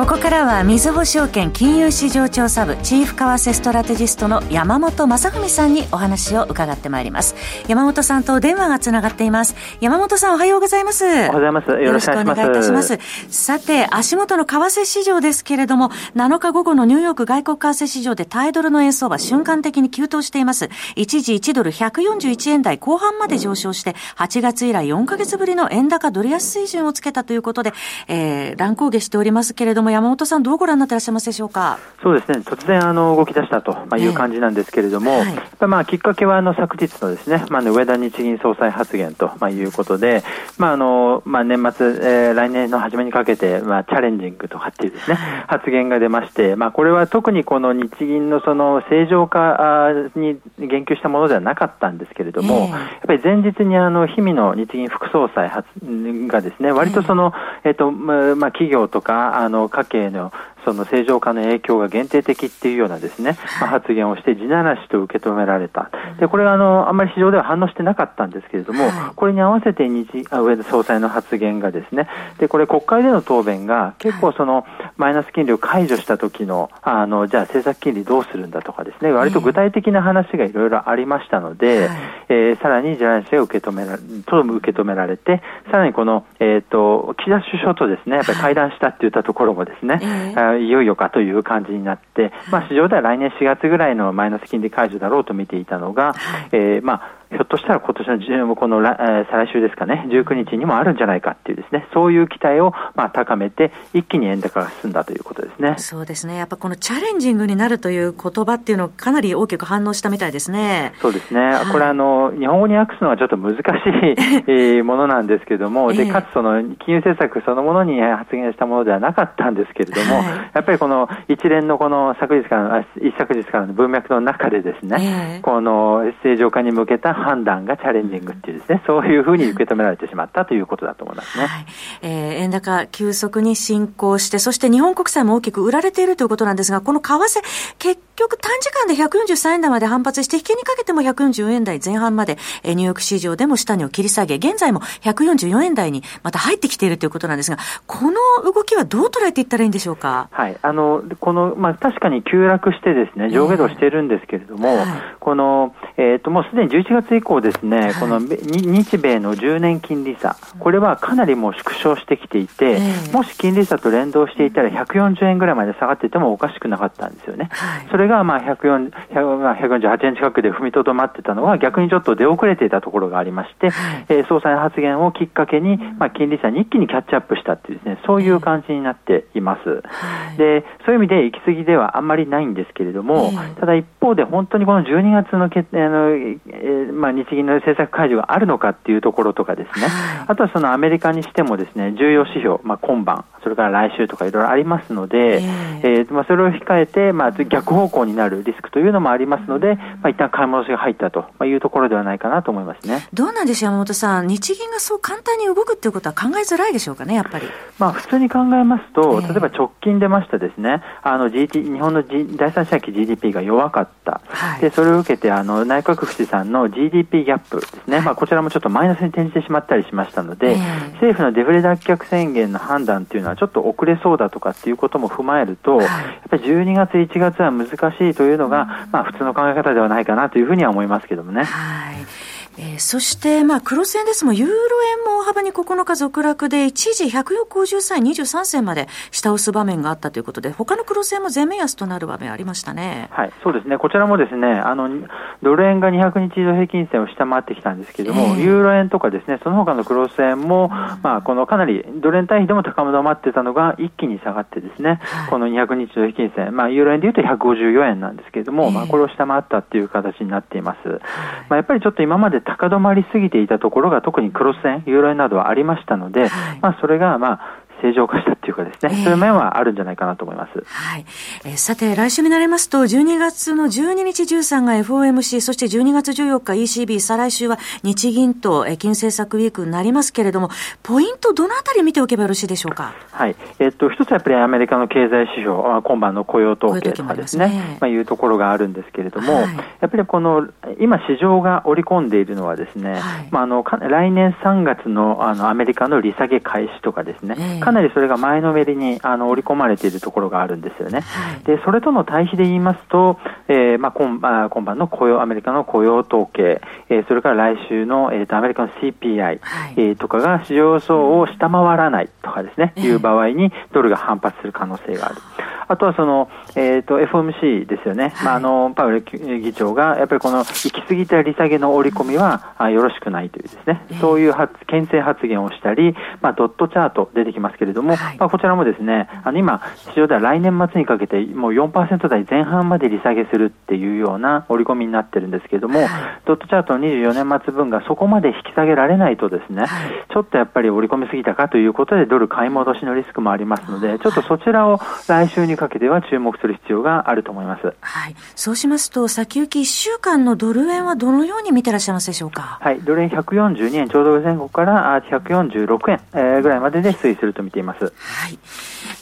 ここからはみずほ証券金融市場調査部チーフ為替ストラテジストの山本雅文さんにお話を伺ってまいります。山本さんと電話がつながっています。山本さんおはようございます。おはようございます。よろしくお願いいたします。さて足元の為替市場ですけれども7日午後のニューヨーク外国為替市場でタイドルの円相場瞬間的に急騰しています。一時1ドル141円台後半まで上昇して8月以来4ヶ月ぶりの円高ドル安水準をつけたということで、えー、乱高下しておりますけれども山本さん、どうご覧になっていらっしゃいますでしょうか？そうですね、突然あの動き出したとい。う感じなんですけれども、えーはい、まあ、きっかけはあの昨日のですね、まあ、上田日銀総裁発言ということで、まああのまあ、年末、えー、来年の初めにかけて、まあ、チャレンジングとかっていうですね、発言が出まして、まあ、これは特にこの日銀のその正常化に言及したものではなかったんですけれども、えー、やっぱり前日にあの日々の日銀副総裁がですね、割とその、えっ、ー、と、まあ、企業とか、あの、家計のその正常化の影響が限定的っていうようなですね、まあ、発言をして地ならしと受け止められた。で、これはあの、あんまり市場では反応してなかったんですけれども、これに合わせて日、上田総裁の発言がですね、で、これ国会での答弁が結構その、マイナス金利を解除した時の、あの、じゃあ政策金利どうするんだとかですね、割と具体的な話がいろいろありましたので、えー、さらに地ならしが受け止められ、と受け止められて、さらにこの、えっ、ー、と、岸田首相とですね、やっぱり会談したって言ったところもですね、いよいよかという感じになって、まあ、市場では来年4月ぐらいのマイナス金利解除だろうと見ていたのが、えー、まあひょっとしたら今年のこの、来週ですかね、19日にもあるんじゃないかっていうですね、そういう期待をまあ高めて、一気に円高が進んだということですね。そうですね。やっぱこのチャレンジングになるという言葉っていうのをかなり大きく反応したみたいですね。そうですね。はい、これあの、日本語に訳すのはちょっと難しい ものなんですけれども、で、かつその金融政策そのものに発言したものではなかったんですけれども、はい、やっぱりこの一連のこの昨日からの、一昨日からの文脈の中でですね、えー、この正常化に向けた判断がチャレンジングっていうですね、そういうふうに受け止められてしまったということだと思いますね。はい、えー、円高急速に進行して、そして日本国債も大きく売られているということなんですが、この為替、結局短時間で143円台まで反発して、引けにかけても140円台前半まで、えー、ニューヨーク市場でも下値を切り下げ、現在も144円台にまた入ってきているということなんですが、この動きはどう捉えていったらいいんでしょうか？はい。あの、この、まあ、確かに急落してですね、上下動してるんですけれども、えーはい、この、えっ、ー、と、もうすでに11月以降ですね、はい、この日米の10年金利差、これはかなりもう縮小してきていて、えー、もし金利差と連動していたら140円ぐらいまで下がっていてもおかしくなかったんですよね。はい、それがまあ140 148円近くで踏みとどまってたのは逆にちょっと出遅れていたところがありまして、はい、えー、総裁の発言をきっかけに、まあ、金利差に一気にキャッチアップしたっていうですね、そういう感じになっています。で、そういう意味で行き過ぎではあんまりないんですけれども、ただ一方で本当にこの12月のけあの、えー、まあ、日銀の政策解除があるのかっていうところとかですね、あとはそのアメリカにしてもですね、重要指標、まあ、今晩、それから来週とかいろいろありますので、えー、えー、まあ、それを控えて、まあ、逆方向になるリスクというのもありますので、まあ、一旦買い戻しが入ったというところではないかなと思いますね。どうなんでしょう、山本さん。日銀がそう簡単に動くっていうことは考えづらいでしょうかね、やっぱり。まあ、普通に考えますと、例えば直近出ましたですね、あの GT、日本の、G、第三四半期 GDP が弱かった。はい、で、それを受けて、あの、内閣府試算の GDP ギャップですね、まあ、こちらもちょっとマイナスに転じてしまったりしましたので、政府のデフレ脱却宣言の判断っていうのはちょっと遅れそうだとかっていうことも踏まえると、はい、やっぱり12月、1月は難しいというのが、まあ、普通の考え方ではないかなというふうには思いますけどもね。はいえー、そして、まあ、クロス円ですも、ユーロ円も大幅に9日続落で、一時153円23銭まで下押す場面があったということで、他のクロス円も全面安となる場面ありましたね。はい、そうですね。こちらもですね、あの、ドル円が200日移動平均線を下回ってきたんですけれども、えー、ユーロ円とかですね、その他のクロス円も、まあ、このかなりドル円対比でも高止まってたのが一気に下がってですね、はい、この200日移動平均線、まあ、ユーロ円でいうと154円なんですけれども、えー、まあ、これを下回ったっていう形になっています。まあ、やっぱりちょっと今まで高止まりすぎていたところが特にクロス円、ユーロ円などはありましたので、はい、まあそれがまあ正常化したっていうかですね、えー、そういう面はあるんじゃないかなと思います。はい。えー、さて、来週になりますと、12月の12日13が FOMC、そして12月14日 ECB、再来週は日銀と金政策ウィークになりますけれども、ポイント、どのあたり見ておけばよろしいでしょうか？はい。えっと、一つやっぱりアメリカの経済指標、今晩の雇用統計とかですね、ねまあ、いうところがあるんですけれども、はい、やっぱりこの、今市場が織り込んでいるのはですね、はい、まあ、あの、来年3月のあのアメリカの利下げ開始とかですね、えー、かなりそれが前のめりにあの織り込まれているところがあるんですよね。はい、で、それとの対比で言いますと、えー、まあ今、今晩の雇用、アメリカの雇用統計、えー、それから来週の、えーと、アメリカの CPI、はい、えー、とかが市場予想を下回らないとかですね、いう場合にドルが反発する可能性がある。あとはその、えーと、FOMC ですよね、はい、まあ、あのパウエル議長がやっぱりこの行き過ぎた利下げの織り込みはあよろしくないというですね、そういう発牽制発言をしたり、まあ、ドットチャート出てきますけれども、はい、まあ、こちらもですね、あの今、市場では来年末にかけてもう4%台前半まで利下げするっていうような織り込みになってるんですけれども、はい、ドットチャートの24年末分がそこまで引き下げられないとですね、ちょっとやっぱり織り込みすぎたかということでドル買い戻しのリスクもありますので、ちょっとそちらを来週にかけては注目する必要があると思います。はい。そうしますと、先行き1週間のドル円はどのように見てらっしゃいますでしょうか？はい。ドル円142円ちょうど前後から146円、えー、ぐらいまでで推移すると見ています。はい。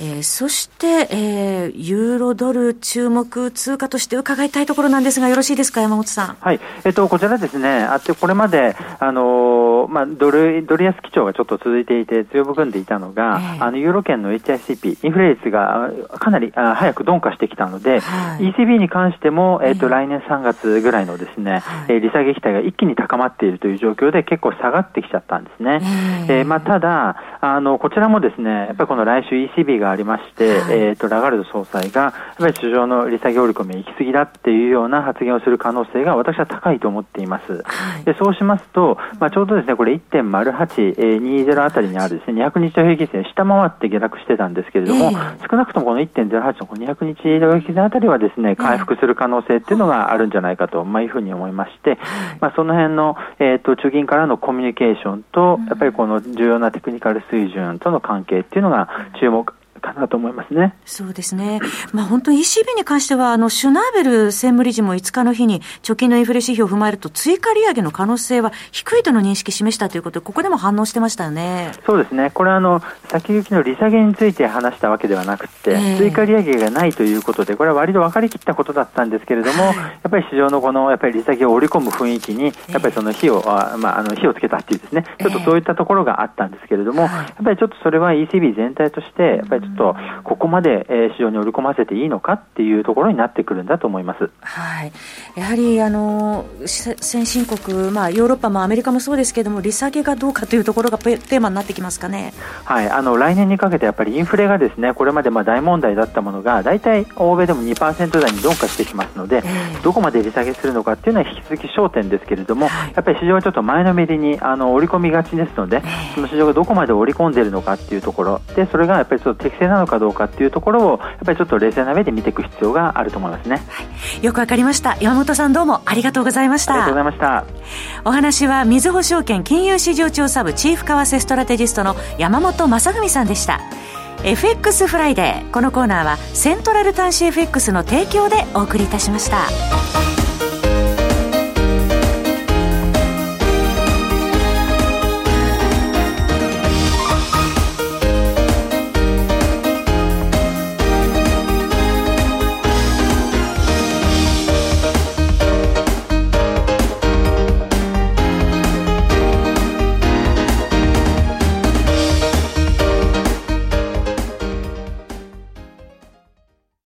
えー、そして、えー、ユーロドル注目通貨として伺いたいところなんですが、よろしいですか、山本さん？はい。えっ、ー、と、こちらですね、あって、これまで、あのー、まあ、ドル、ドル安基調がちょっと続いていて強含んでいたのが、えー、あの、ユーロ圏の HICP、インフレ率がかなりあ早く鈍化してきたので、はい、ECB に関しても、えっ、ー、と、来年3月ぐらいのですね、はい、利下げ期待が一気に高まっているという状況で結構下がってきちゃったんですね。えー、えー、まあ、ただ、あの、こちらもですね、やっぱりこの来週 ECB がありまして、はい、えっ、と、ラガルド総裁が、やっぱり市場の利下げ織り込み行き過ぎだっていうような発言をする可能性が私は高いと思っています。でそうしますと、まあ、ちょうどですね、これ1.0820あたりにあるですね、200日平均線下回って下落してたんですけれども、えー、少なくともこの1.08のこの200日平均線あたりはですね、回復する可能性っていうのがあるんじゃないかと、まあ、いうふうに思いまして、まあ、その辺の、えっ、ー、と、中銀からのコミュニケーションと、やっぱりこの重要なテクニカル水準との関係っていうのが注目かなと思いますね。そうですね。まあ本当に ECB に関しては、あの、シュナーベル専務理事も5日の日に貯金のインフレ指標を踏まえると追加利上げの可能性は低いとの認識示したということで、ここでも反応してましたよね。そうですね。これはあの、先行きの利下げについて話したわけではなくて、えー、追加利上げがないということで、これは割と分かりきったことだったんですけれども、はい、やっぱり市場のこの、やっぱり利下げを織り込む雰囲気に、やっぱりその火を、えー、あまあ、あの、火をつけたっていうですね、ちょっとそういったところがあったんですけれども、えー、やっぱりちょっとそれは ECB 全体として、やっぱりっと、ここまで、え市場に織り込ませていいのかっていうところになってくるんだと思います。はい。やはり、あの、先進国、まあ、ヨーロッパもアメリカもそうですけれども、利下げがどうかというところがテーマになってきますかね。はい。あの、来年にかけてやっぱりインフレがですね、これまでまあ大問題だったものが、大体欧米でも2%台に鈍化してきますので、えー、どこまで利下げするのかっていうのは引き続き焦点ですけれども、はい、やっぱり市場はちょっと前のめりにあの織り込みがちですので、その市場がどこまで織り込んでいるのかっていうところ、で、それがやっぱりちょっと適正なのかどうかっていうところを、やっぱりちょっと冷静な目で見ていく必要があると思いますね。はい、よくわかりました。山本さんどうもありがとうございました。ありがとうございました。お話は、みずほ証券金融市場調査部チーフ為替ストラテジストの山本雅文さんでした。FX フライデー。このコーナーはセントラル短資 FX の提供でお送りいたしました。